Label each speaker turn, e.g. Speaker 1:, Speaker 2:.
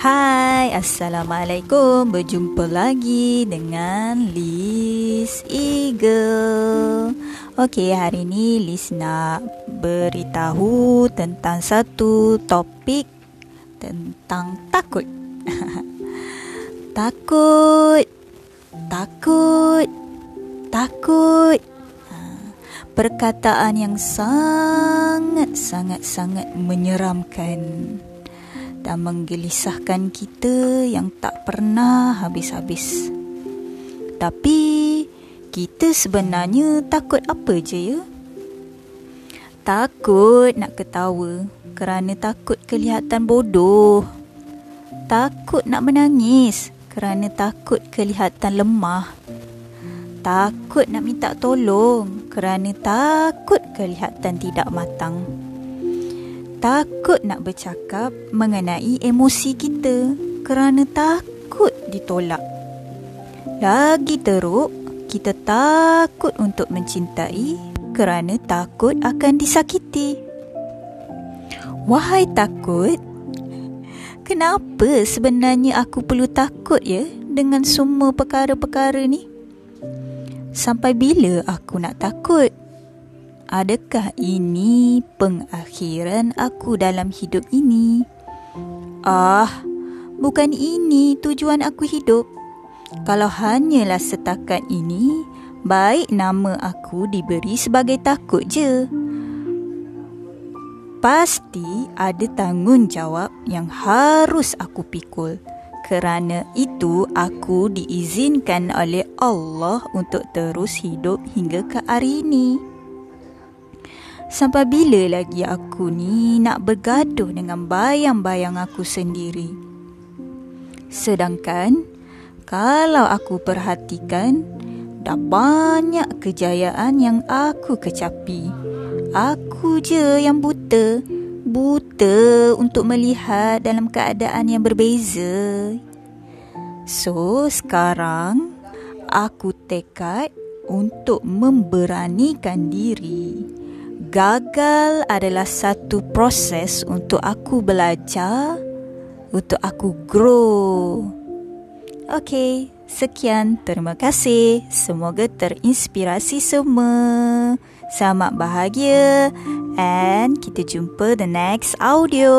Speaker 1: Hai, Assalamualaikum. Berjumpa lagi dengan Liz Eagle. Okey, hari ni Liz nak beritahu tentang satu topik Tentang takut. Takut Takut Takut. Ha, Perkataan yang sangat-sangat-sangat menyeramkan dan menggelisahkan kita yang tak pernah habis-habis. Tapi kita sebenarnya takut apa je ya? Takut nak ketawa kerana takut kelihatan bodoh. Takut nak menangis kerana takut kelihatan lemah. Takut nak minta tolong kerana takut kelihatan tidak matang takut nak bercakap mengenai emosi kita kerana takut ditolak. Lagi teruk, kita takut untuk mencintai kerana takut akan disakiti. Wahai takut, kenapa sebenarnya aku perlu takut ya dengan semua perkara-perkara ni? Sampai bila aku nak takut? Adakah ini pengakhiran aku dalam hidup ini? Ah, bukan ini tujuan aku hidup. Kalau hanyalah setakat ini, baik nama aku diberi sebagai takut je. Pasti ada tanggungjawab yang harus aku pikul. Kerana itu aku diizinkan oleh Allah untuk terus hidup hingga ke hari ini. Sampai bila lagi aku ni nak bergaduh dengan bayang-bayang aku sendiri? Sedangkan kalau aku perhatikan dah banyak kejayaan yang aku kecapi. Aku je yang buta, buta untuk melihat dalam keadaan yang berbeza. So sekarang aku tekad untuk memberanikan diri gagal adalah satu proses untuk aku belajar, untuk aku grow. Okay, sekian. Terima kasih. Semoga terinspirasi semua. Selamat bahagia and kita jumpa the next audio.